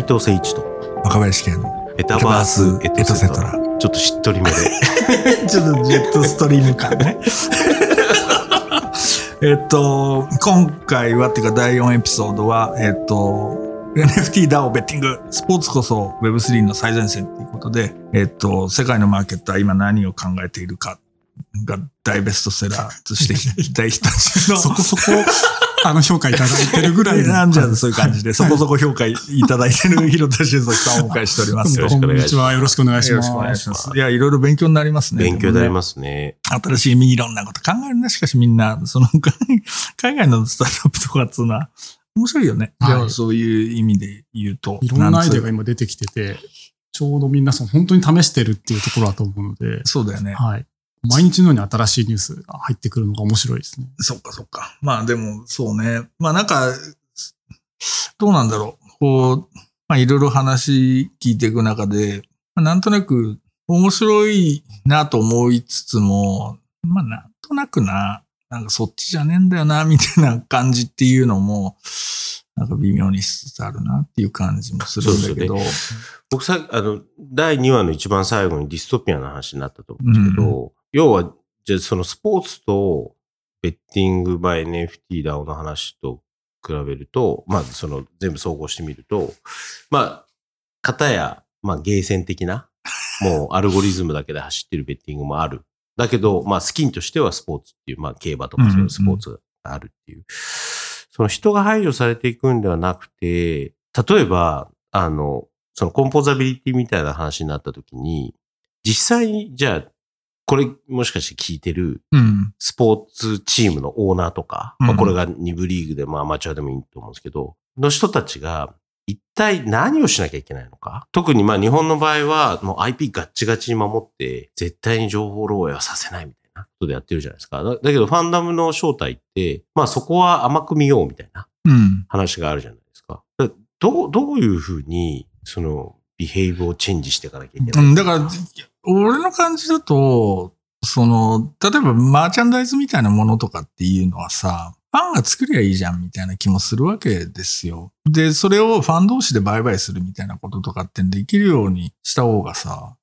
斉藤誠一と。若林系のメタバースエトセトラ。セトラ。ちょっとしっとりめで。ちょっとジェットストリーム感ね。えっと、今回は、っていうか第4エピソードは、えっと、NFT ダオベッティング、スポーツこそ Web3 の最前線ということで、えっと、世界のマーケットは今何を考えているかが大ベストセラーとして大ヒット中のそこそこ、あの、評価いただいてるぐらいの。なんじゃそういう感じで、そこそこ評価いただいてる広田修作さんをお迎えしております。よろしくお願いします。よろしくお願いします。いします。いや、いろいろ勉強になりますね。勉強になりす。ますね。新しいいろんなこと考えるね。しかしみんな、その、海外のスタートアップとかっつうのは、面白いよね。はいそういう意味で言うと。いろんなアイデアが今出てきてて、ちょうどみんなその本当に試してるっていうところだと思うのでう、そうだよね。はい。毎日のように新しいニュースが入ってくるのが面白いですね。そっかそっか。まあでも、そうね。まあなんか、どうなんだろう。こう、まあいろいろ話聞いていく中で、まあ、なんとなく面白いなと思いつつも、まあなんとなくな、なんかそっちじゃねえんだよな、みたいな感じっていうのも、なんか微妙にしつつあるなっていう感じもするんだけど。僕さ、あの、第2話の一番最後にディストピアの話になったと思うんですけど、要は、じゃあそのスポーツとベッティングバイ NFT ダオの話と比べると、まあその全部総合してみると、まあ、片や、まあゲーセン的な、もうアルゴリズムだけで走ってるベッティングもある。だけど、まあスキンとしてはスポーツっていう、まあ競馬とかそういうスポーツがあるっていう。その人が排除されていくんではなくて、例えば、あの、そのコンポーザビリティみたいな話になった時に、実際に、じゃあ、これもしかして聞いてるうん。スポーツチームのオーナーとか、うんまあこれが2部リーグで、まあアマチュアでもいいと思うんですけど、の人たちが一体何をしなきゃいけないのか？特にまあ日本の場合はもう IP ガッチガチに守って、絶対に情報漏洩はさせないみたいなことでやってるじゃないですか。だだけどファンダムの正体って、まあそこは甘く見ようみたいなうん。話があるじゃないですか。だどう、どういうふうに、その、ビヘイブをチェンジしていかなきゃいけないうん、だから、俺の感じだと、その、例えばマーチャンダイズみたいなものとかっていうのはさ、ファンが作りゃいいじゃんみたいな気もするわけですよ。で、それをファン同士で売買するみたいなこととかってできるようにした方がさ、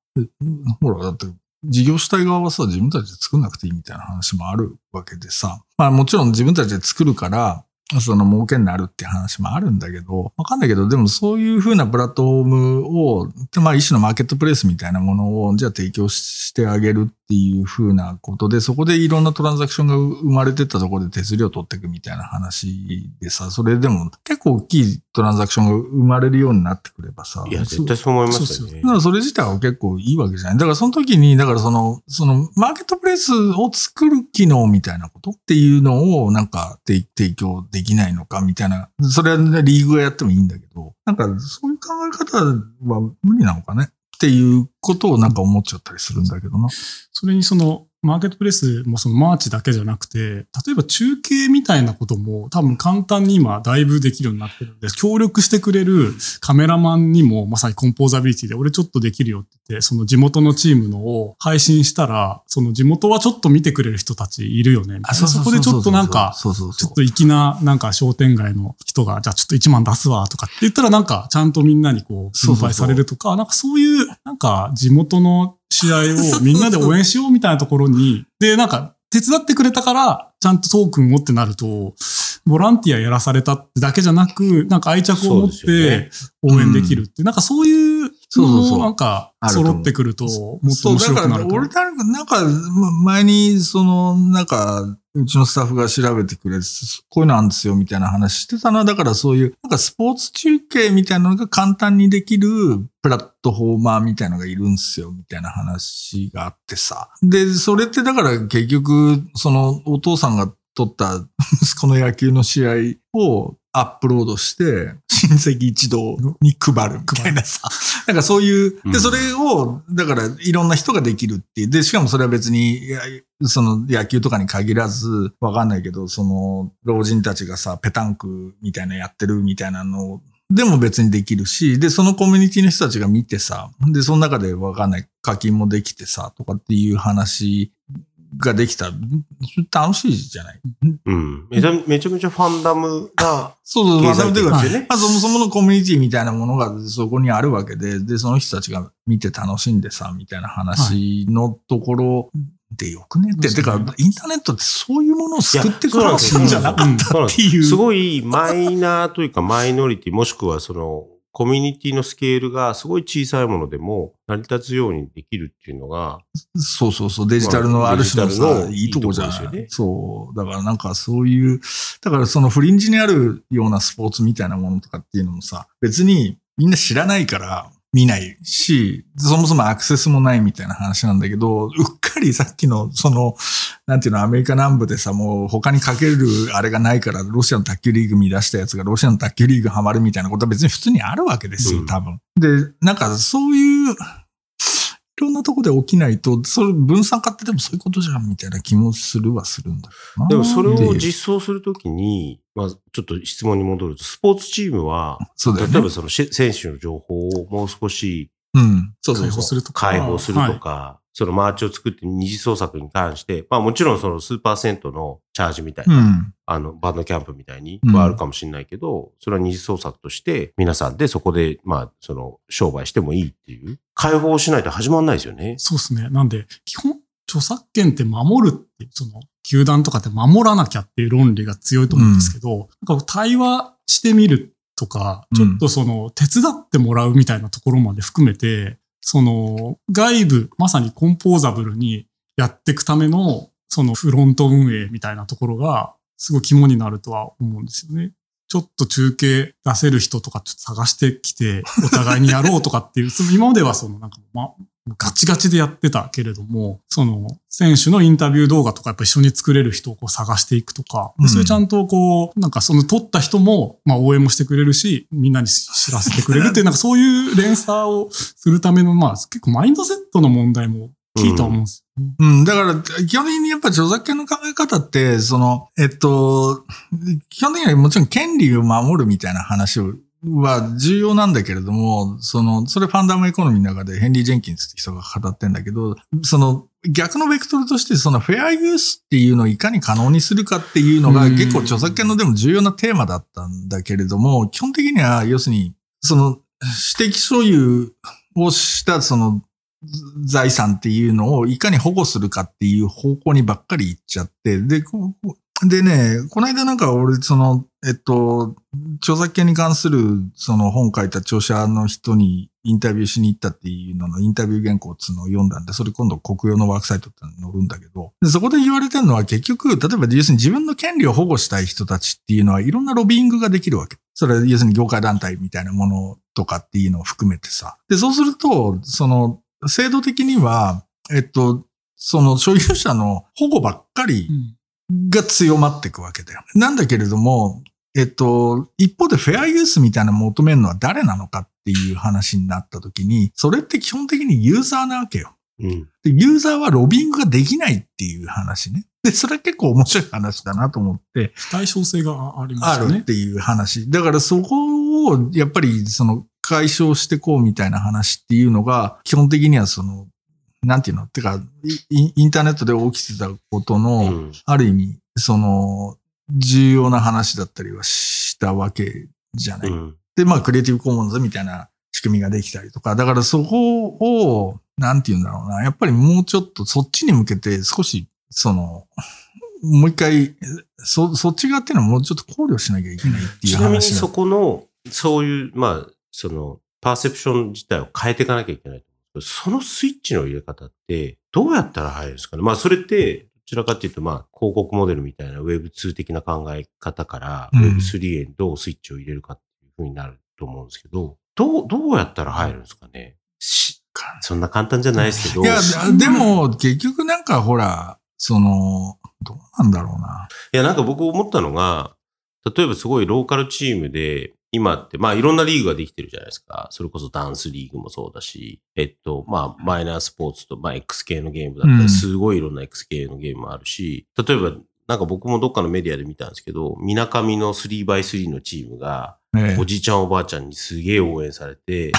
ほら、だって事業主体側はさ、自分たちで作んなくていいみたいな話もあるわけでさ、まあもちろん自分たちで作るから、その儲けになるって話もあるんだけど、わかんないけど、でもそういうふうなプラットフォームを、まあ一種のマーケットプレイスみたいなものを、じゃあ提供してあげるっていう風なことで、そこでいろんなトランザクションが生まれてったところで手数料取っていくみたいな話でさ、それでも結構大きいトランザクションが生まれるようになってくればさ、いや、絶対そう思いますよねだ。からそれ自体は結構いいわけじゃない。だからその時に、だからその、その、マーケットプレイスを作る機能みたいなことっていうのを、なんか提提供できないのかみたいな。それは、ね、リーグがやってもいいんだけど、なんかそういう考え方は無理なのかねっていうことをなんか思っちゃったりするんだけどな。それにその、マーケットプレスもそのマーチだけじゃなくて、例えば中継みたいなことも多分簡単に今だいぶできるようになってるんで、協力してくれるカメラマンにもまさにコンポーザビリティで俺ちょっとできるよって言って、その地元のチームのを配信したら、その地元はちょっと見てくれる人たちいるよねみたいな。そこでちょっとなんか、ちょっと粋な、なんか商店街の人が、じゃあちょっと1万出すわとかって言ったらなんかちゃんとみんなにこう心配されるとか、なんかそういう、なんか地元の試合をみんなで応援しようみたいなところに、で、なんか手伝ってくれたから、ちゃんとトークンをってなると、ボランティアやらされたってだけじゃなく、なんか愛着を持って応援できるって、なんかそういうそうそうそう。のもなんか揃ってくると、もっとそう、面白くなるかも俺なんか、なんか、ま前に、その、なんか、うちのスタッフが調べてくれて、こういうのあるんですよ、みたいな話してたのは、だからそういう、なんかスポーツ中継みたいなのが簡単にできるプラットフォーマーみたいなのがいるんですよ、みたいな話があってさ。で、それってだから結局、その、お父さんが撮った息子の野球の試合をアップロードして、親戚一同に配るみたいなさ。なんかそういう、で、うんそれを、だからいろんな人ができるっていう。で、しかもそれは別に、その野球とかに限らず、わかんないけど、その、老人たちがさ、ペタンクみたいなのやってるみたいなのをでも別にできるし、で、そのコミュニティの人たちが見てさ、で、その中でわかんない課金もできてさ、とかっていう話ができたら楽しいじゃない？うん。めちゃめちゃめちゃファンダムがそうそう、まあ、経済というか、ね。まあ、そもそものコミュニティみたいなものがそこにあるわけで、で、その人たちが見て楽しんでさ、みたいな話のところでよくね？って、てか、インターネットってそういうものを救ってくれるんじゃなかったっていう。すごいマイナーというかマイノリティ、もしくはそのコミュニティのスケールがすごい小さいものでも成り立つようにできるっていうのが、そうそうそう、デジタルのある種のいいとこじゃない？ですよねそう。だからなんかそういう、だからそのフリンジにあるようなスポーツみたいなものとかっていうのもさ、別にみんな知らないから見ないし、そもそもアクセスもないみたいな話なんだけど、うっかりさっきのその、なんていうの、アメリカ南部でさ、もう他にかけるあれがないから、ロシアの卓球リーグ見出したやつがロシアの卓球リーグハマるみたいなことは別に普通にあるわけですよ、うん多分。で、なんかそういう、ろんなとこで起きないと、それ分散化ってでもそういうことじゃんみたいな気もするはするんだけどなでもそれを実装するときに、まあちょっと質問に戻ると、スポーツチームは、そうだよね。例えばそのし選手の情報をもう少しうん。そうそうそう解放す。るとか。解放するとはいか、そのマーチを作って二次創作に関して、まあもちろんその数パーセントのチャージみたいうな、ん。あの、バンドキャンプみたいにうんはあるかもしれないけど、それは二次創作として、皆さんでそこで、まあ、その、商売してもいいっていう、解放しないと始まんないですよね。そうですね。なんで、基本、著作権って守るってその、球団とかって守らなきゃっていう論理が強いと思うんですけど、なんか対話してみるとか、ちょっとその、手伝ってもらうみたいなところまで含めて、その、外部、まさにコンポーザブルにやっていくための、そのフロント運営みたいなところが、すごい肝になるとは思うんですよね。ちょっと中継出せる人とかちょっと探してきて、お互いにやろうとかっていう、今まではそのなんか、ま、ガチガチでやってたけれども、その、選手のインタビュー動画とかやっぱ一緒に作れる人をこう探していくとか、うんでそれちゃんとこう、なんかその撮った人も、まあ応援もしてくれるし、みんなに知らせてくれるっていう、なんかそういう連鎖をするための、まあ結構マインドセットの問題も大きいとは思うんですよね。うん、だから、基本的にやっぱ著作権の考え方って、その、えっと、基本的にはもちろん権利を守るみたいな話をは重要なんだけれども、その、それファンダムエコノミーの中でヘンリー・ジェンキンスって人が語ってんだけど、その、逆のベクトルとして、そのフェアユースっていうのをいかに可能にするかっていうのがうん。結構著作権のでも重要なテーマだったんだけれども、基本的には要するに、その、私的所有をしたその財産っていうのをいかに保護するかっていう方向にばっかり行っちゃって、で、こでね、この間なんか俺、その、えっと、著作権に関するその本書いた著者の人にインタビューしに行ったっていうののインタビュー原稿っていうのを読んだんで、それ今度国用のワークサイトってのに載るんだけど、でそこで言われてるのは結局、例えば要するに自分の権利を保護したい人たちっていうのはいろんなロビーングができるわけ。それ要するに業界団体みたいなものとかっていうのを含めてさ。で、そうすると、その、制度的には、えっと、その所有者の保護ばっかりうんが強まっていくわけだよ。なんだけれども、えっと、一方でフェアユースみたいなの求めるのは誰なのかっていう話になった時に、それって基本的にユーザーなわけよ。うん。で、ユーザーはロビングができないっていう話ね。で、それは結構面白い話だなと思って、非対称性がありますね。るっていう話。だからそこを、やっぱりその解消してこうみたいな話っていうのが、基本的にはその、なんていうの？てか、イインターネットで起きてたことの、うんある意味、その、重要な話だったりはしたわけじゃない。うん。で、まあ、クリエイティブコモンズみたいな仕組みができたりとか、だからそこを、なんて言うんだろうな、やっぱりもうちょっとそっちに向けて少し、その、もう一回、そ、そっち側っていうのはもうちょっと考慮しなきゃいけないっていうちなみにそこの、そういう、まあ、その、パーセプション自体を変えていかなきゃいけない。そのスイッチの入れ方って、どうやったら入るんですかね？まあ、それって、どちらかっていうと、まあ、広告モデルみたいな Web2 的な考え方から、うん。Web3 へどうスイッチを入れるかっていうふうになると思うんですけど、どう、どうやったら入るんですかね？しそんな簡単じゃないですけど。いや、でも、結局なんかほら、その、どうなんだろうな。いや、なんか僕思ったのが、例えばすごいローカルチームで、今って、まあいろんなリーグができてるじゃないですか。それこそダンスリーグもそうだし、えっと、まあマイナースポーツと、まあ X 系のゲームだったうんり、すごいいろんな X 系のゲームもあるし、例えば、なんか僕もどっかのメディアで見たんですけど、みなかみの 3x3 のチームが、ええおじいちゃんおばあちゃんにすげえ応援されて、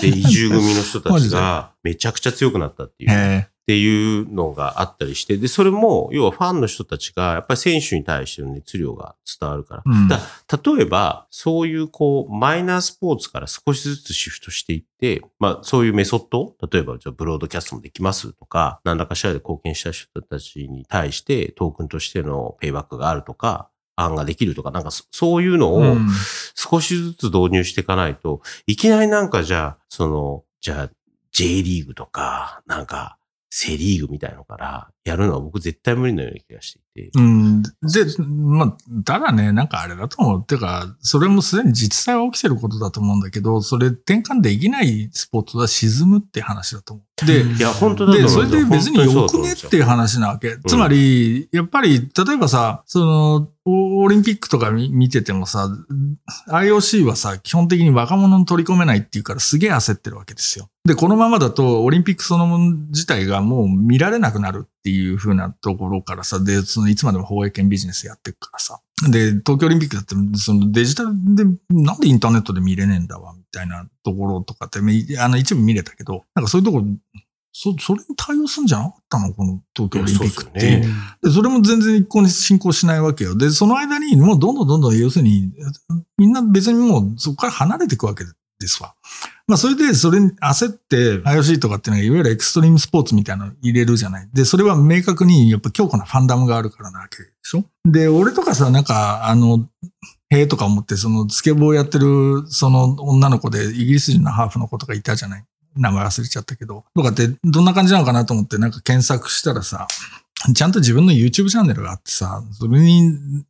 で、移住組の人たちが めちゃくちゃ強くなったっていう。えっていうのがあったりして、で、それも、要はファンの人たちが、やっぱり選手に対しての熱量が伝わるから。うんだ例えば、そういうこう、マイナースポーツから少しずつシフトしていって、まあ、そういうメソッド例えば、じゃあ、ブロードキャストもできますとか、何らかしらで貢献した人たちに対して、トークンとしてのペイバックがあるとか、案ができるとか、なんかそそういうのを、うん少しずつ導入していかないと、いきなりなんかじゃあ、その、じゃあ、J リーグとか、なんか、セリーグみたいのからやるのは僕絶対無理のような気がしていて。うん。で、まあ、ただね、なんかあれだと思う。てか、それもすでに実際は起きてることだと思うんだけど、それ転換できないスポーツは沈むって話だと思う。で、うんいや、本当だとで、思そうれで別によくねっていう話。話なわけ。つまり、やっぱり、例えばさ、その、オオリンピックとか見見ててもさ、IOC はさ、基本的に若者に取り込めないっていうからすげえ焦ってるわけですよ。で、このままだと、オリンピックそのもの自体がもう見られなくなるっていう風なところからさ、で、そのいつまでも放映権ビジネスやってるからさ。で、東京オリンピックだって、そのデジタルで、なんでインターネットで見れねえんだわ、みたいなところとかって、あの、一部見れたけど、なんかそういうところ、そ、それに対応するんじゃなかったの？この東京オリンピックって。ねで、それも全然一向に進行しないわけよ。で、その間に、もうどんどんどんどん、要するに、みんな別にもうそこから離れていくわけですわ。まあ、それで、それに焦って、IOC とかっていうのが、いわゆるエクストリームスポーツみたいなの入れるじゃない。で、それは明確に、やっぱ強固なファンダムがあるからなわけでしょで、俺とかさ、なんか、あの、へえとか思って、その、スケボーやってる、その女の子で、イギリス人のハーフの子とかいたじゃない。名前忘れちゃったけど。とかって、どんな感じなのかなと思って、なんか検索したらさ、ちゃんと自分の YouTube チャンネルがあってさ、それに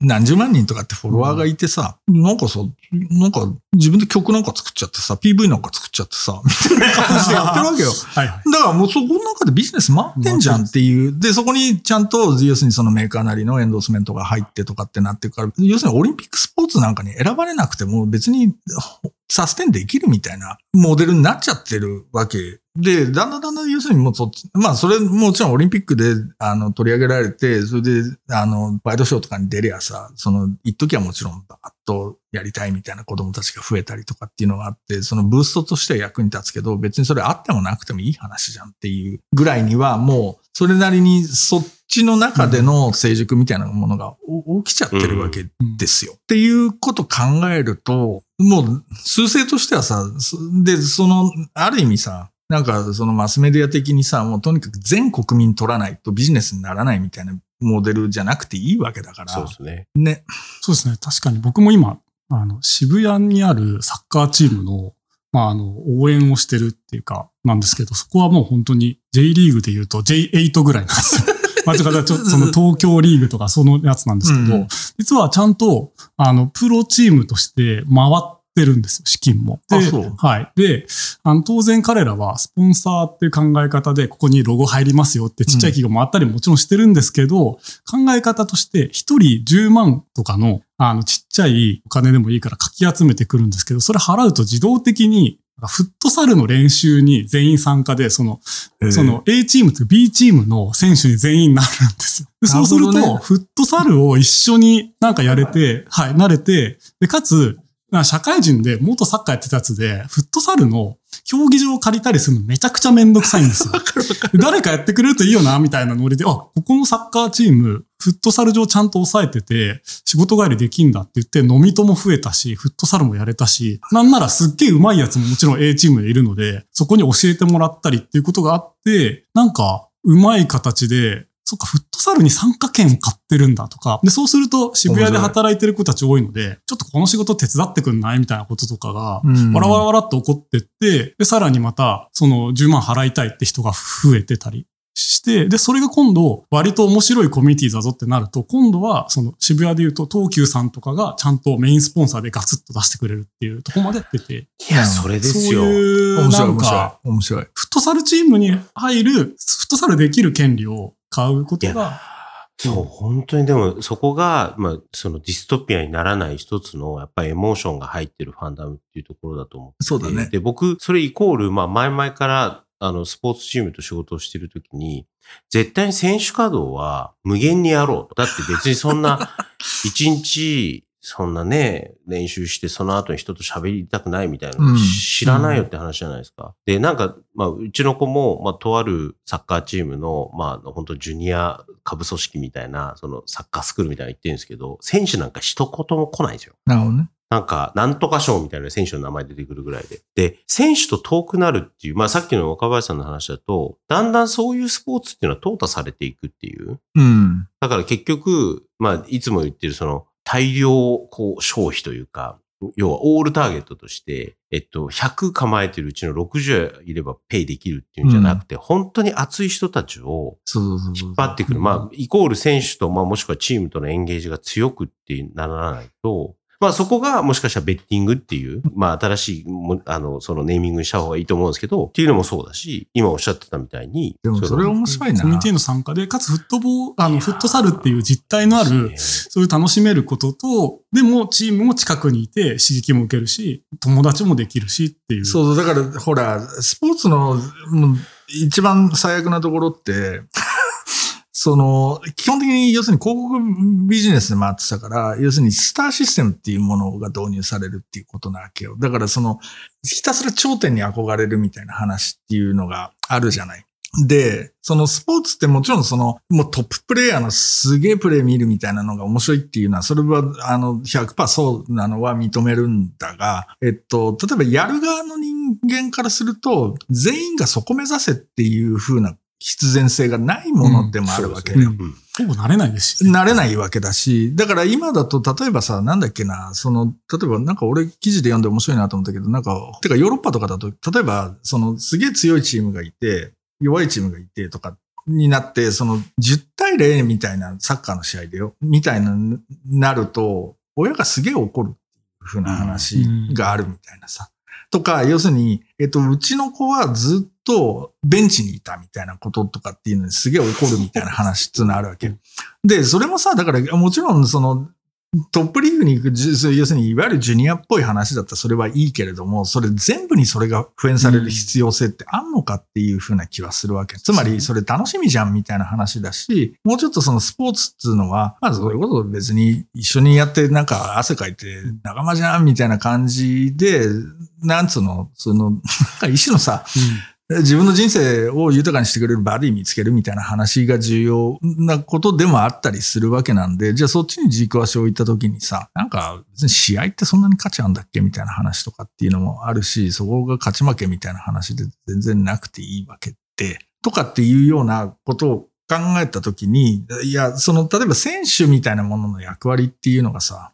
何十万人とかってフォロワーがいてさ、なんかさ、なんか自分で曲なんか作っちゃってさ、PV なんか作っちゃってさ、みたいな感じでやってるわけよ。はいはい。だからもうそこの中でビジネス回ってんじゃんっていう。で、そこにちゃんと、要するにそのメーカーなりのエンドースメントが入ってとかってなってるから、要するにオリンピックスポーツなんかに選ばれなくても別にサステンできるみたいなモデルになっちゃってるわけ。で、だんだんだんだん要するにもうそっち、まあそれもちろんオリンピックであの取り上げられて、それであの、バイトショーとかに出りゃさ、その、一時はもちろんバーッとやりたいみたいな子供たちが増えたりとかっていうのがあって、そのブーストとしては役に立つけど、別にそれあってもなくてもいい話じゃんっていうぐらいには、もう、それなりにそっちの中での成熟みたいなものがお起きちゃってるわけですよ。っていうこと考えると、もう、数勢としてはさ、そで、その、ある意味さ、なんかそのマスメディア的にさ、もうとにかく全国民取らないとビジネスにならないみたいなモデルじゃなくていいわけだから。そうですね。ね。そうですね。確かに僕も今、あの、渋谷にあるサッカーチームの、まあ、あの、応援をしてるっていうか、なんですけど、そこはもう本当に J リーグで言うと J8 ぐらいなんですよ。まあ、ちょっとちょっとその東京リーグとかそのやつなんですけど、うん実はちゃんと、あの、プロチームとして回ってるんですよ、資金も。ではい。で、あの、当然彼らはスポンサーっていう考え方で、ここにロゴ入りますよってちっちゃい企業もあったりもちろんしてるんですけど、考え方として、一人10万とかの、あの、ちっちゃいお金でもいいからかき集めてくるんですけど、それ払うと自動的に、フットサルの練習に全員参加で、その、その A チームと B チームの選手に全員なるんですよ。でそうすると、フットサルを一緒になんかやれて、はい、慣れて、で、かつ、まあ社会人で元サッカーやってたやつで、フットサルの競技場を借りたりするのめちゃくちゃめんどくさいんですよ。で誰かやってくれるといいよな、みたいなノリで、あ、ここのサッカーチーム、フットサル場ちゃんと抑えてて、仕事帰りできんだって言って、飲み友増えたし、フットサルもやれたし、なんならすっげえ上手いやつももちろん A チームでいるので、そこに教えてもらったりっていうことがあって、なんか、上手い形で、そっか、フットサルに参加券を買ってるんだとか。で、そうすると渋谷で働いてる子たち多いので、ちょっとこの仕事手伝ってくんないみたいなこととかが、うんわらわらわらっと起こってって、で、さらにまた、その10万払いたいって人が増えてたりして、で、それが今度、割と面白いコミュニティだぞってなると、今度は、その渋谷で言うと、東急さんとかがちゃんとメインスポンサーでガツッと出してくれるっていうところまで出て、いや、それですよ。そういう、白いか、。面白い。フットサルチームに入る、フットサルできる権利を買うことが、そう、本当にでも、そこが、まあ、そのディストピアにならない一つの、やっぱりエモーションが入ってるファンダムっていうところだと思っててそうだねで、僕、それイコール、まあ、前々から、あの、スポーツチームと仕事をしてるときに、絶対に選手稼働は無限にやろうと。だって別にそんな、一日、そんなね、練習してその後に人と喋りたくないみたいなのうん知らないよって話じゃないですか。で、なんか、まあ、うちの子も、まあ、とあるサッカーチームの、まあ、本当ジュニア下部組織みたいな、そのサッカースクールみたいなの言ってるんですけど、選手なんか一言も来ないんですよ。なるほどね。なんか、なんとか賞みたいな選手の名前出てくるぐらいで。で、選手と遠くなるっていう、まあさっきの若林さんの話だと、だんだんそういうスポーツっていうのは淘汰されていくっていう。うん。だから結局、まあいつも言ってるその大量こう消費というか、要はオールターゲットとして、えっと、100構えてるうちの60いればペイできるっていうんじゃなくて、本当に熱い人たちを。引っ張ってくる。まあ、イコール選手と、まあ、もしくはチームとのエンゲージが強くってならないと、まあ、そこがもしかしたらベッティングっていう、まあ、新しいも、あの、そのネーミングにした方がいいと思うんですけど、っていうのもそうだし、今おっしゃってたみたいに。でもそれを面白いな。コミュニティの参加で、かつフットボール、あの、フットサルっていう実態のある、そういう楽しめることと、でもチームも近くにいて刺激も受けるし、友達もできるしっていう。そうだから、ほら、スポーツの、一番最悪なところって、その、基本的に要するに広告ビジネスで回ってたから、要するにスターシステムっていうものが導入されるっていうことなわけよ。だからその、ひたすら頂点に憧れるみたいな話っていうのがあるじゃない。で、そのスポーツってもちろんその、もうトッププレイヤーのすげえプレイ見るみたいなのが面白いっていうのは、それはあの100%そうなのは認めるんだが、えっと、例えばやる側の人間からすると、全員がそこ目指せっていう風な必然性がないものでもあるわけだよ。うんほぼ慣れないですしね、なれないわけだし、だから今だと、例えばさ、なんだっけな、その、例えばなんか俺記事で読んで面白いなと思ったけど、なんか、てかヨーロッパとかだと、例えば、そのすげえ強いチームがいて、弱いチームがいてとかになって、その10対0みたいなサッカーの試合でよ、みたいな、なると、親がすげえ怒るっていう風な話があるみたいなさ。とか、要するに、えっと、うちの子はずっとベンチにいたみたいなこととかっていうのにすげえ怒るみたいな話っていうのあるわけ。で、それもさ、だからもちろんその、トップリーグに行く、要するにいわゆるジュニアっぽい話だったらそれはいいけれども、それ全部にそれが普遍される必要性ってあんのかっていうふうな気はするわけ。つまりそれ楽しみじゃんみたいな話だし、もうちょっとそのスポーツっていうのは、まずそういうこと別に一緒にやってなんか汗かいて仲間じゃんみたいな感じで、なんつうの、その、なんか一種のさ、自分の人生を豊かにしてくれるバディ見つけるみたいな話が重要なことでもあったりするわけなんで、じゃあそっちに軸足を置いた時にさ、なんか別に試合ってそんなに価値あるんだっけみたいな話とかっていうのもあるし、そこが勝ち負けみたいな話で全然なくていいわけで、とかっていうようなことを考えた時に、いや、その、例えば選手みたいなものの役割っていうのがさ、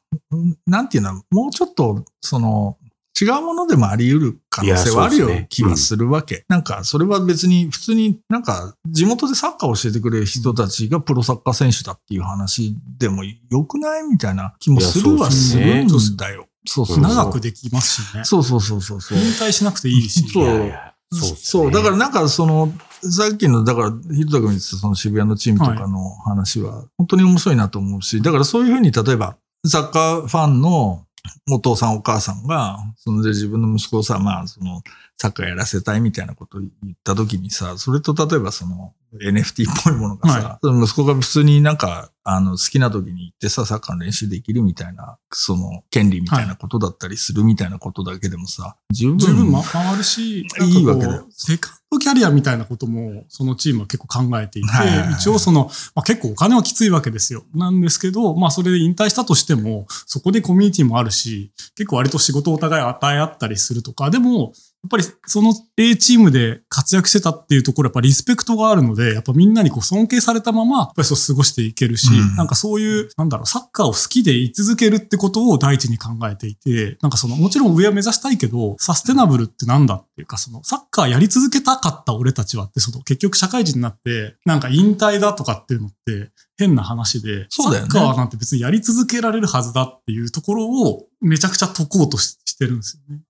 なんていうの、もうちょっと、その、違うものでもあり得る可能性はあるようですね気はするわけ。なんか、それは別に普通になんか地元でサッカーを教えてくれる人たちがプロサッカー選手だっていう話でも良くないみたいな気もするはするんだよ。そうそうそう。長くできますしね。そうそうそうそうそう。引退しなくていいし。そうそうねそう、だからなんかその、さっきの、だから、ヒルタ君言ってたその渋谷のチームとかの話は、本当に面白いなと思うし、だからそういうふうに、例えば、サッカーファンのお父さんお母さんが、そので自分の息子をさ、まあ、その、サッカーやらせたいみたいなことを言った時にさ、それと例えばその NFT っぽいものがさ、はその息子が普通になんか、あの、好きな時に行ってさ、サッカーの練習できるみたいな、その、権利みたいなことだったりするみたいなことだけでもさ、十分。十分ま回るし、いいわけだよセカンドキャリアみたいなことも、そのチームは結構考えていて、一応その、まあ、結構お金はきついわけですよ。なんですけど、まあそれで引退したとしても、そこでコミュニティもあるし、結構割と仕事をお互い与え合ったりするとか、でも、やっぱりその A チームで活躍してたっていうところやっぱリスペクトがあるので、やっぱみんなにこう尊敬されたまま、やっぱりそう過ごしていけるし、うん。なんかそういう、なんだろう、サッカーを好きで居続けるってことを第一に考えていて、なんかその、もちろん上は目指したいけど、サステナブルってなんだっていうか、その、サッカーやり続けたかった俺たちはって、その、結局社会人になって、なんか引退だとかっていうのって変な話で、そうだよねサッカーなんて別にやり続けられるはずだっていうところをめちゃくちゃ解こうとししてるんですよね。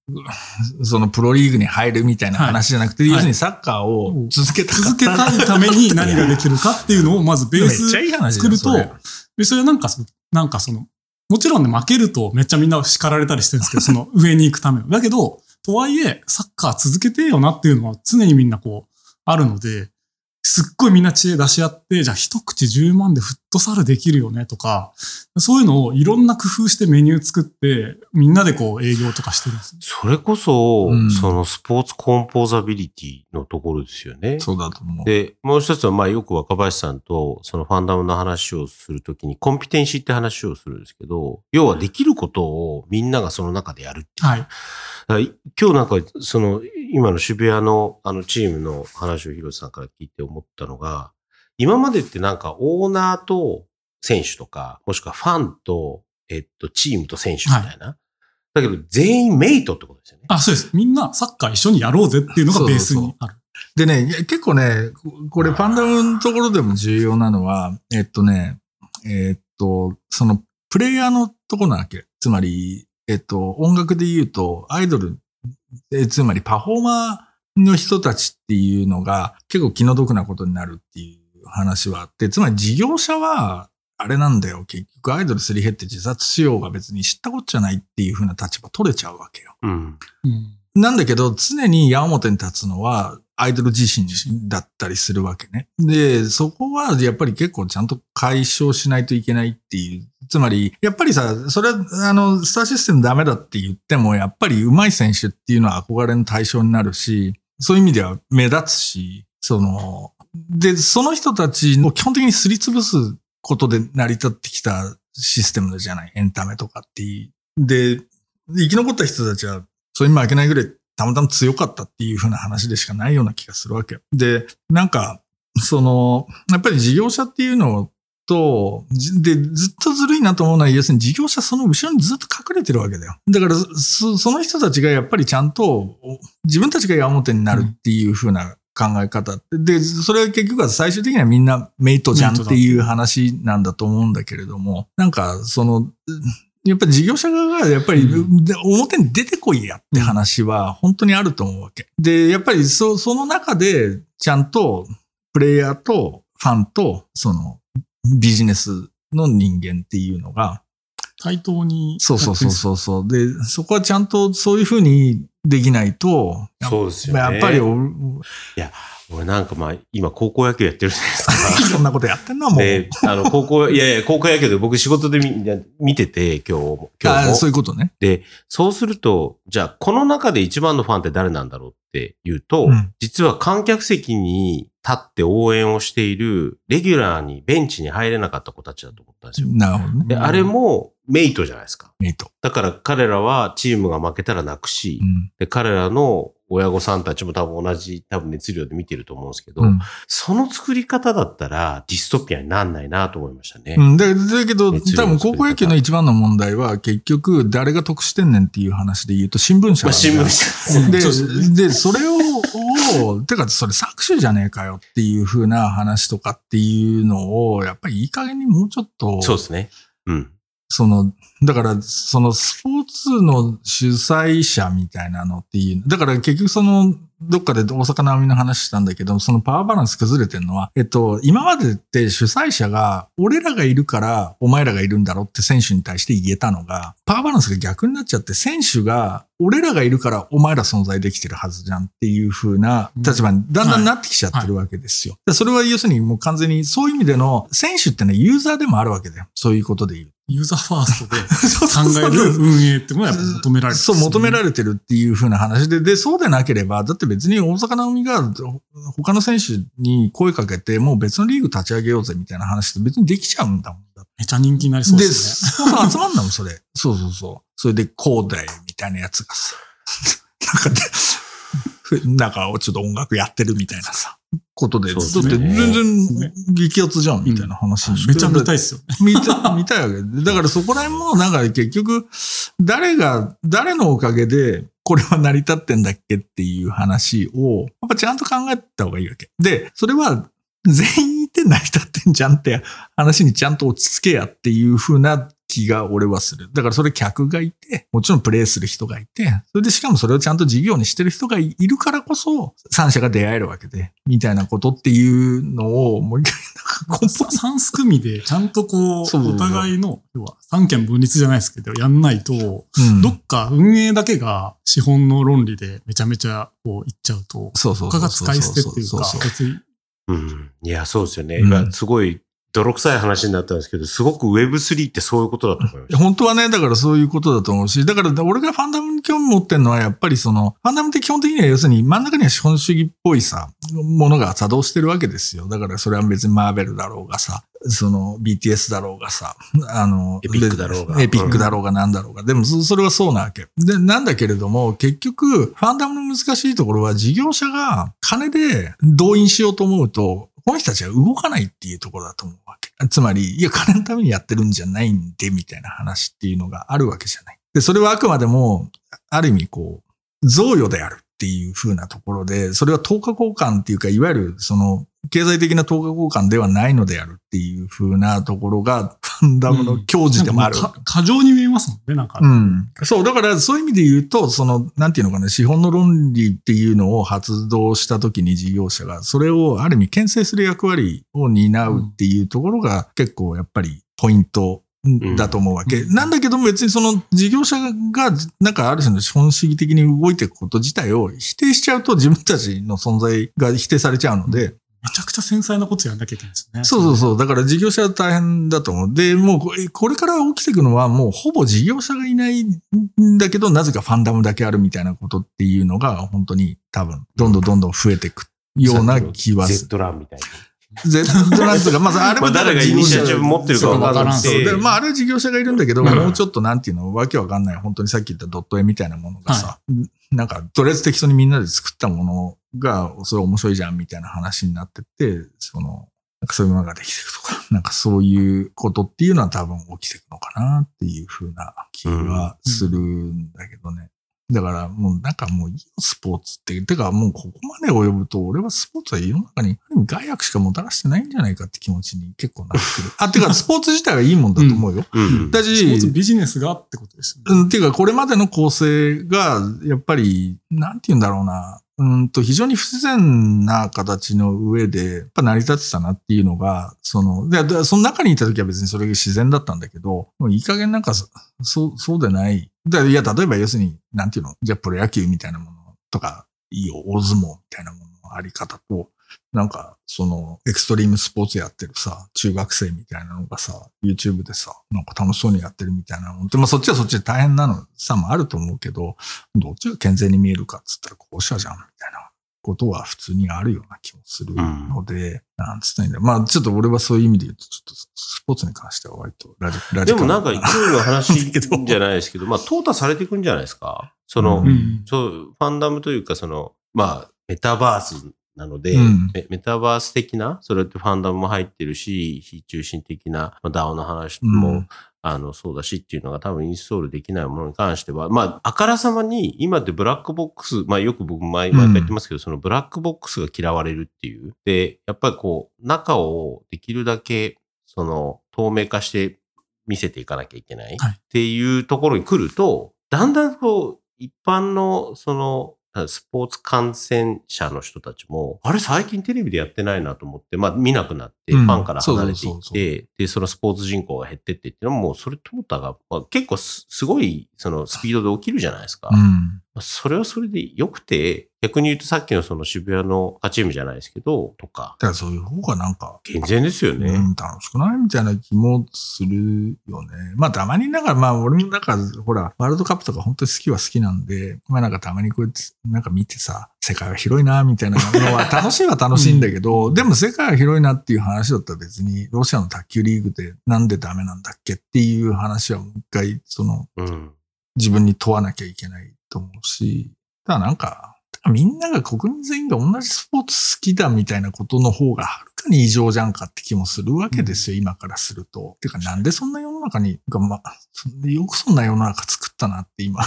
そのプロリーグに入るみたいな話じゃなくて、はい要するにサッカーを続けた。続けたいために何ができるかっていうのをまずベース話作るとそれ、でそれなんかそ、なんかその、もちろんね、負けるとめっちゃみんな叱られたりしてるんですけど、その上に行くための。だけど、とはいえ、サッカー続けてよなっていうのは常にみんなこう、あるので、すっごいみんな知恵出し合って、じゃあ一口10万で振っトサルできるよねとか、そういうのをいろんな工夫してメニュー作って、みんなでこう営業とかしてるんです。それこそ、うんそのスポーツコンポーザビリティのところですよね。そうだと思う。で、もう一つは、まあよく若林さんとそのファンダムの話をするときに、コンピテンシーって話をするんですけど、要はできることをみんながその中でやるっていう。はい。今日なんか、その、今の渋谷のあのチームの話を広瀬さんから聞いて思ったのが、今までってなんかオーナーと選手とか、もしくはファンと、えっと、チームと選手みたいな。だけど、全員メイトってことですよね。あ、そうです。みんなサッカー一緒にやろうぜっていうのがベースにある。でね、いや結構ね、ここれファンダムのところでも重要なのは、えっとね、えっと、そのプレイヤーのところなわけ。つまり、えっと、音楽で言うと、アイドル、えつまりパフォーマーの人たちっていうのが結構気の毒なことになるっていう話はあって、つまり事業者は、あれなんだよ。結局アイドルすり減って自殺しようが別に知ったことじゃないっていう風な立場取れちゃうわけよ。うん。うん。なんだけど、常に矢面に立つのは、アイドル自身だったりするわけね。で、そこはやっぱり結構ちゃんと解消しないといけないっていう。つまり、やっぱりさ、それは、あの、スターシステムダメだって言っても、やっぱり上手い選手っていうのは憧れの対象になるし、そういう意味では目立つし、その、で、その人たちを基本的にすりつぶすことで成り立ってきたシステムじゃないエンタメとかっていう。で、生き残った人たちは、それに負けないぐらいたまたま強かったっていう風な話でしかないような気がするわけよ。で、なんか、その、やっぱり事業者っていうのと、で、ずっとずるいなと思うのは、要するに事業者その後ろにずっと隠れてるわけだよ。だから、その人たちがやっぱりちゃんと、自分たちが矢面になるっていう風な考え方。で、それは結局は最終的にはみんなメイトじゃんっていう話なんだと思うんだけれども、なんか、その、やっぱり事業者側がやっぱり、表に出てこいやって話は本当にあると思うわけ。で、やっぱりそその中でちゃんとプレイヤーとファンとそのビジネスの人間っていうのが、対等に。そうそうそうそうそう。で、そこはちゃんとそういうふうにできないと、そうですよね。やっぱりお俺なんかまあ、今高校野球やってるじゃないですか。いろんなことやってんな、もう。で、あの、高校、いやいや、高校野球で僕仕事で見見てて、今日も、今日あも。そういうことね。で、そうすると、じゃあ、この中で一番のファンって誰なんだろうっていうと、うん実は観客席に立って応援をしている、レギュラーにベンチに入れなかった子たちだと思ったんですよ。なるほどね。で、あれもメイトじゃないですか。メイト。だから彼らはチームが負けたら泣くし、うんで、彼らの親御さんたちも多分同じ多分熱量で見てると思うんですけど、うんその作り方だったらディストピアになんないなと思いましたね。うん、だだけど、多分高校野球の一番の問題は、結局、誰が得してんねんっていう話で言うと、新聞社まあ、新聞社。で、で、それを、をてか、それ搾取じゃねえかよっていう風な話とかっていうのを、やっぱりいい加減にもうちょっと、そうですね。うん。その、だから、そのスポーツの主催者みたいなのっていう、だから結局その、どっかで大阪なおみの話したんだけど、そのパワーバランス崩れてるのは、えっと、今までって主催者が、俺らがいるから、お前らがいるんだろって選手に対して言えたのが、パワーバランスが逆になっちゃって、選手が、俺らがいるから、お前ら存在できてるはずじゃんっていう風な立場にだんだんなってきちゃってるわけですよ。でそれは要するにもう完全に、そういう意味での、選手ってね、ユーザーでもあるわけだよ。そういうことで言う。ユーザーファーストで 考える運営っていうのはやっぱ求められてる。そう、求められてるっていう風な話で、で、そうでなければ、だって別に大阪なおみが他の選手に声かけて、もう別のリーグ立ち上げようぜみたいな話って別にできちゃうんだもん。めちゃ人気になりそうで、ですね。そうそう集まんだもん、それ。そうそうそう。それで、こうだよ、みたいなやつがさ。なんかで、なんかちょっと音楽やってるみたいなさ、ことで。そうですねだって全然激アツじゃん、みたいな話。めちゃ見たいですよね。見た、見たいわけで。だからそこら辺も、なんか結局、誰が、誰のおかげで、これは成り立ってんだっけっていう話を、やっぱちゃんと考えた方がいいわけ。で、それは、全員いて成り立ってんじゃんって話にちゃんと落ち着けやっていう風な気が俺はする。だからそれ客がいて、もちろんプレイする人がいて、それでしかもそれをちゃんと事業にしてる人がいるからこそ、三者が出会えるわけで、みたいなことっていうのを、もう一回なんか三す組でちゃんとこう、お互いの、要は三権分立じゃないですけど、やんないと、うんどっか運営だけが資本の論理でめちゃめちゃこう言っちゃうと、他が使い捨てっていうか別にうん。いや、そうですよね。うん今すごい泥臭い話になったんですけど、すごく Web3 ってそういうことだと思いました。本当はね、だからそういうことだと思うし、だから俺がファンダムに興味持ってるのはやっぱりその、ファンダムって基本的には要するに真ん中には資本主義っぽいさ、ものが作動してるわけですよ。だからそれは別にマーベルだろうがさ、その BTS だろうがさ、あの、エピックだろうがエピックだろうがなんだろうが。でもそそれはそうなわけ。で、なんだけれども、結局、ファンダムの難しいところは事業者が金で動員しようと思うと、この人たちは動かないっていうところだと思うわけ。つまり、いや、金のためにやってるんじゃないんで、みたいな話っていうのがあるわけじゃない。で、それはあくまでも、ある意味こう、贈与であるっていう風なところで、それは等価交換っていうか、いわゆるその、経済的な等価交換ではないのであるっていう風なところが、ファンダムの教示でもある。うか過剰に見えますもんね、なんか。うん。そう、だからそういう意味で言うと、その、なんていうのかな、資本の論理っていうのを発動したときに事業者が、それをある意味牽制する役割を担うっていうところが結構やっぱりポイントだと思うわけ。うんなんだけども別にその事業者が、なんかある種の資本主義的に動いていくこと自体を否定しちゃうと自分たちの存在が否定されちゃうので、めちゃくちゃ繊細なことやんなきゃいけないですよね。そうそうそう。だから事業者は大変だと思う。で、もうこれこれから起きていくのはもうほぼ事業者がいないんだけど、なぜかファンダムだけあるみたいなことっていうのが本当に多分どんどんどんどん増えていくような気はする。Z ランみたいな。Z ランツが、まずあれもまあ誰がイニシアチブ持ってるかわからんそうで、まああれは事業者がいるんだけど、うんもうちょっとなんていうの、わけわかんない、本当にさっき言ったドット絵みたいなものがさ、なんか、とりあえず適当にみんなで作ったものが、それ面白いじゃんみたいな話になってって、その、なんかそういうものができていくとか、なんかそういうことっていうのは多分起きていくのかなっていうふうな気はするんだけどね。だからもうなんかもういいよ、スポーツって。てかもうここまで及ぶと、俺はスポーツは世の中に害悪しかもたらしてないんじゃないかって気持ちに結構なってくる。あ、てかスポーツ自体はいいもんだと思うよ。うん。だスポーツし、ビジネスがってことですよね。うん、っていうか、これまでの構成が、やっぱり、なんて言うんだろうな、うんと、非常に不自然な形の上で、やっぱ成り立ってたなっていうのが、その、で、その中にいた時は別にそれが自然だったんだけど、もういい加減なんかそ、う、そうでない。だいや、例えば要するに、なんていうの、じゃあプロ野球みたいなものとか、いいよ、大相撲みたいなもののあり方と、なんか、その、エクストリームスポーツやってるさ、中学生みたいなのがさ、YouTube でさ、なんか楽しそうにやってるみたいなのって、まあそっちはそっちで大変なのさもあると思うけど、どっちが健全に見えるかっつったら後者じゃん、みたいなことは普通にあるような気もするので、なんつったらいいんだまあちょっと俺はそういう意味で言うと、ちょっとスポーツに関しては割とラジラジカル。でもなんか、いろいろ話だけどじゃないですけど、まあ、淘汰されていくんじゃないですか。その、うんうん。そう、ファンダムというか、その、まあ、メタバースなので、うん。メメタバース的な、それってファンダムも入ってるし、非中心的な、まあ、DAO の話も、うん。あの、そうだしっていうのが多分インストールできないものに関しては、まあ、あからさまに今ってブラックボックス、まあよく僕毎毎回言ってますけど、そのブラックボックスが嫌われるっていう。で、やっぱりこう、中をできるだけ、その、透明化して見せていかなきゃいけないはい。っていうところに来ると、だんだんこう、一般の、その、スポーツ観戦者の人たちも、あれ最近テレビでやってないなと思って、まあ見なくなって、うんファンから離れていって、で、そのスポーツ人口が減ってってっていうのも、もうそれトータが、まあ、結構すすごい、そのスピードで起きるじゃないですか。まうん。あそれはそれで良くて、逆に言うとさっきのその渋谷の勝ちームじゃないですけど、とか、だからそういう方がなんか、健全ですよね。うん、楽しくないみたいな気もするよね。まあたまになんか、まあ俺もなんか、ほら、ワールドカップとか本当に好きは好きなんで、まあなんかたまにこうやって、なんか見てさ、世界は広いな、みたいなのは楽しいは楽しいんだけど、でも世界は広いなっていう話だったら別に、ロシアの卓球リーグでなんでダメなんだっけっていう話はもう一回、その、うん。自分に問わなきゃいけないと思うし、ただなんか、みんなが国民全員が同じスポーツ好きだみたいなことの方がはるかに異常じゃんかって気もするわけですよ、今からすると。てか、なんでそんな世の中に、がまあ、そんでよくそんな世の中作ったなって今、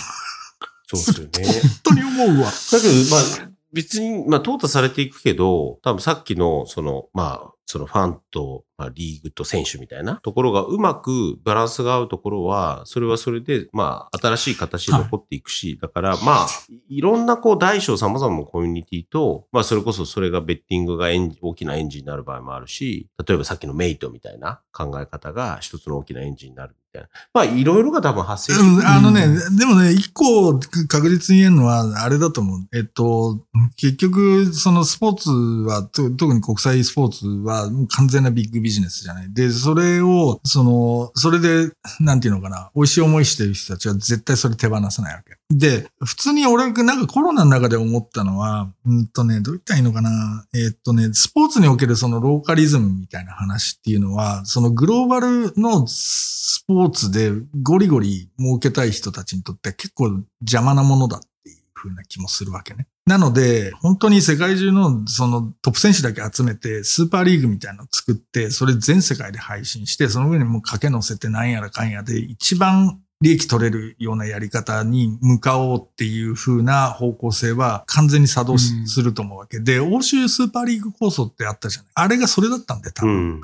そうですよね。本当に思うわ。だけど、まあ、別に、まあ、淘汰されていくけど、多分さっきの、その、まあ、そのファンと、まあ、リーグと選手みたいなところがうまくバランスが合うところは、それはそれで、まあ、新しい形で残っていくし、だから、まあ、いろんなこう、大小様々なコミュニティと、まあ、それこそそれがベッティングがエンジ大きなエンジンになる場合もあるし、例えばさっきのメイトみたいな考え方が一つの大きなエンジンになるみたいな。まあ、いろいろが多分発生してくるうん、あのね、でもね、一個確実に言えるのは、あれだと思う。えっと、結局、そのスポーツは、と特に国際スポーツは、完全なビッグビジネスじゃない。で、それを、その、それで、なんていうのかな、美味しい思いしてる人たちは絶対それ手放さないわけ。で、普通に俺、なんかコロナの中で思ったのは、うんとね、どう言ったらいいのかな。えーっとね、スポーツにおけるそのローカリズムみたいな話っていうのは、そのグローバルのスポーツでゴリゴリ儲けたい人たちにとっては結構邪魔なものだっていう風な気もするわけね。なので、本当に世界中のそのトップ選手だけ集めて、スーパーリーグみたいなのを作って、それ全世界で配信して、その上にもう駆け乗せてなんやらかんやで、一番利益取れるようなやり方に向かおうっていう風な方向性は完全に作動すると思うわけ。で、欧州スーパーリーグ構想ってあったじゃない。あれがそれだったんで、多う分。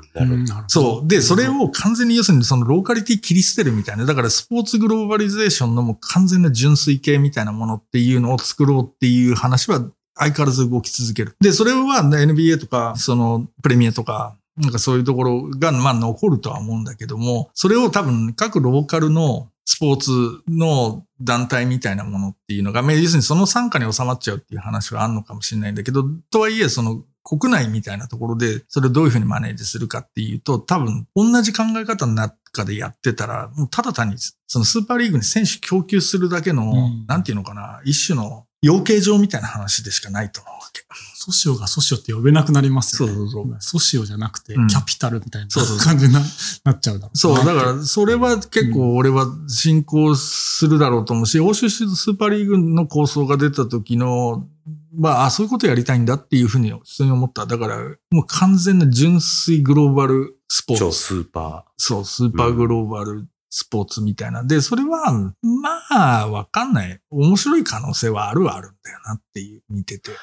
そう。で、それを完全に要するにそのローカリティ切り捨てるみたいな。だからスポーツグローバリゼーションのもう完全な純粋系みたいなものっていうのを作ろうっていう話は相変わらず動き続ける。で、それは NBA とか、そのプレミアとか、なんかそういうところが、まあ残るとは思うんだけども、それを多分各ローカルのスポーツの団体みたいなものっていうのが、まあ要するにその参加に収まっちゃうっていう話はあるのかもしれないんだけど、とはいえその国内みたいなところで、それをどういうふうにマネージするかっていうと、多分同じ考え方の中でやってたら、もうただ単にそのスーパーリーグに選手供給するだけの、うん。なんていうのかな、一種の養鶏場みたいな話でしかないと思うわけ。ソシオがソシオって呼べなくなりますよね。そうそうそうソシオじゃなくて、うんキャピタルみたいな感じにななっちゃうだろうなそう、だから、それは結構俺は進行するだろうと思うし、欧州スーパーリーグの構想が出た時の、まあ、あ、そういうことやりたいんだっていうふうに普通に思った。だから、もう完全な純粋グローバルスポー超ツ。スーパそう、スーパーグローバルスポーツみたいな。で、それは、まあ、わかんない。面白い可能性はあるはあるんだよなっていう、見てて。ー。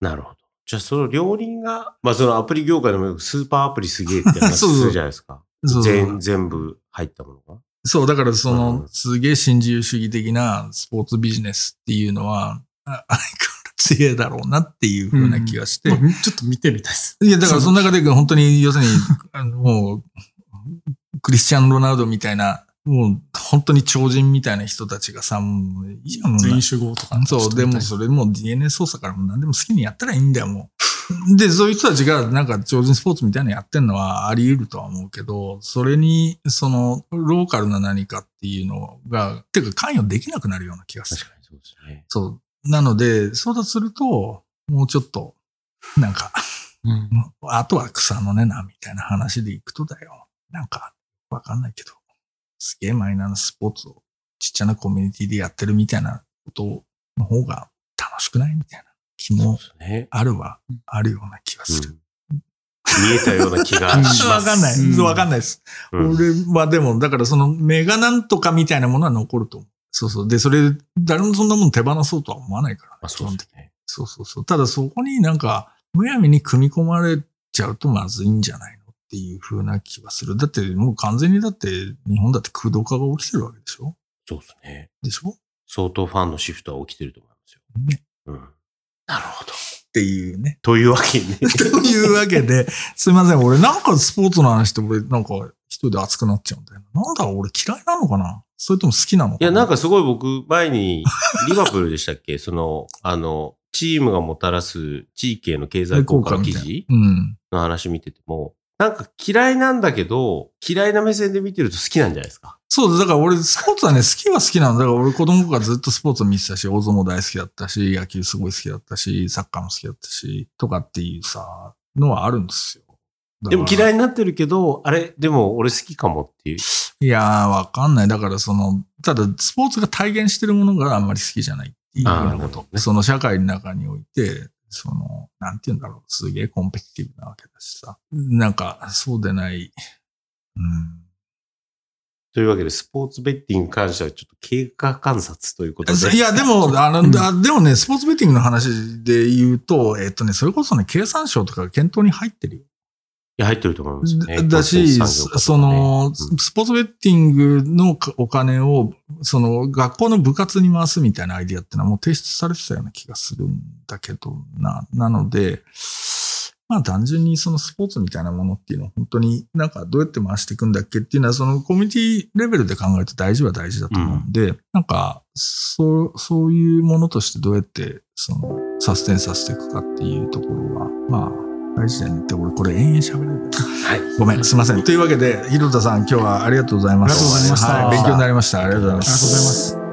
なるほど。じゃあその両輪が、まあそのアプリ業界でもよくスーパーアプリすげえって話 そうそうするじゃないですか。そう全全部入ったものが。そう、だからその、うんすげえ新自由主義的なスポーツビジネスっていうのは、あ相変わらず強いだろうなっていうふうな気がして。まあちょっと見てみたいです。いや、だからその中で本当に、要するに、あのもう、クリスチャン・ロナウドみたいな、もう本当に超人みたいな人たちがさ、もういいじゃん、もう全員集合とか。そう、でもそれもう DNA 操作からも何でも好きにやったらいいんだよ、もう。で、そういう人たちがなんか超人スポーツみたいなのやってんのはあり得るとは思うけど、それに、その、ローカルな何かっていうのが、てか関与できなくなるような気がする。確かにそうですね。そう。なので、そうだとすると、もうちょっと、なんか、うん あとは草の根な、みたいな話でいくとだよ。なんか、わかんないけど、すげえマイナーなスポーツをちっちゃなコミュニティでやってるみたいなことの方が楽しくないみたいな気も。あるは、あるような気がする。うん見えたような気がします。わかんない。うんわかんないです。うん俺はでも、だからそのメガなんとかみたいなものは残ると思う。そうそう。で、それ、誰もそんなもん手放そうとは思わないから、まあそうですね。そうそうそう。ただそこになんか、むやみに組み込まれちゃうとまずいんじゃないの？っていう風な気がする。だってもう完全にだって日本だって空洞化が起きてるわけでしょ？そうですね。でしょ？相当ファンのシフトは起きてると思いますよ。ね。うん。なるほど。っていうね。というわけにね。というわけで、すいません。俺なんかスポーツの話って俺なんか一人で熱くなっちゃうんだよな。なんだ俺嫌いなのかな？それとも好きなのかいや、なんかすごい僕、前に、リバプールでしたっけ？その、あの、チームがもたらす地域への経済効果の記事うん。の話見てても、なんか嫌いなんだけど、嫌いな目線で見てると好きなんじゃないですか？そうです。だから俺スポーツはね、好きは好きなの。だから俺子供からずっとスポーツ見てたし、大相撲大好きだったし、野球すごい好きだったし、サッカーも好きだったし、とかっていうさ、のはあるんですよ。でも嫌いいになってるけど、あれ、でも俺好きかもっていう。いやー、わかんない。だからその、ただスポーツが体現してるものがあんまり好きじゃないっていうこと。ねその社会の中において、その、なんて言うんだろう。すげえコンペティティブなわけだしさ。なんか、そうでない。うん。というわけで、スポーツベッティングに関してはちょっと経過観察ということで。いや、でも、あの、うでもね、スポーツベッティングの話で言うと、えっとね、それこそね、経産省とかが検討に入ってるよ。いや、入ってると思いますよね。だし、その、うんスポーツベッティングのお金を、その、学校の部活に回すみたいなアイディアってのはもう提出されてたような気がするんだけどな。なので、まあ単純にそのスポーツみたいなものっていうのは本当になんかどうやって回していくんだっけっていうのはそのコミュニティレベルで考えると大事は大事だと思うんで、なんかそう、そういうものとしてどうやってそのサステンさせていくかっていうところは、まあ大事だよねって、俺これ延々喋れる。はい。ごめん、すいません。というわけで、広田さん、今日はありがとうございます。ありがとうございましたはい勉強になりました。ありがとうございます。ありがとうございます。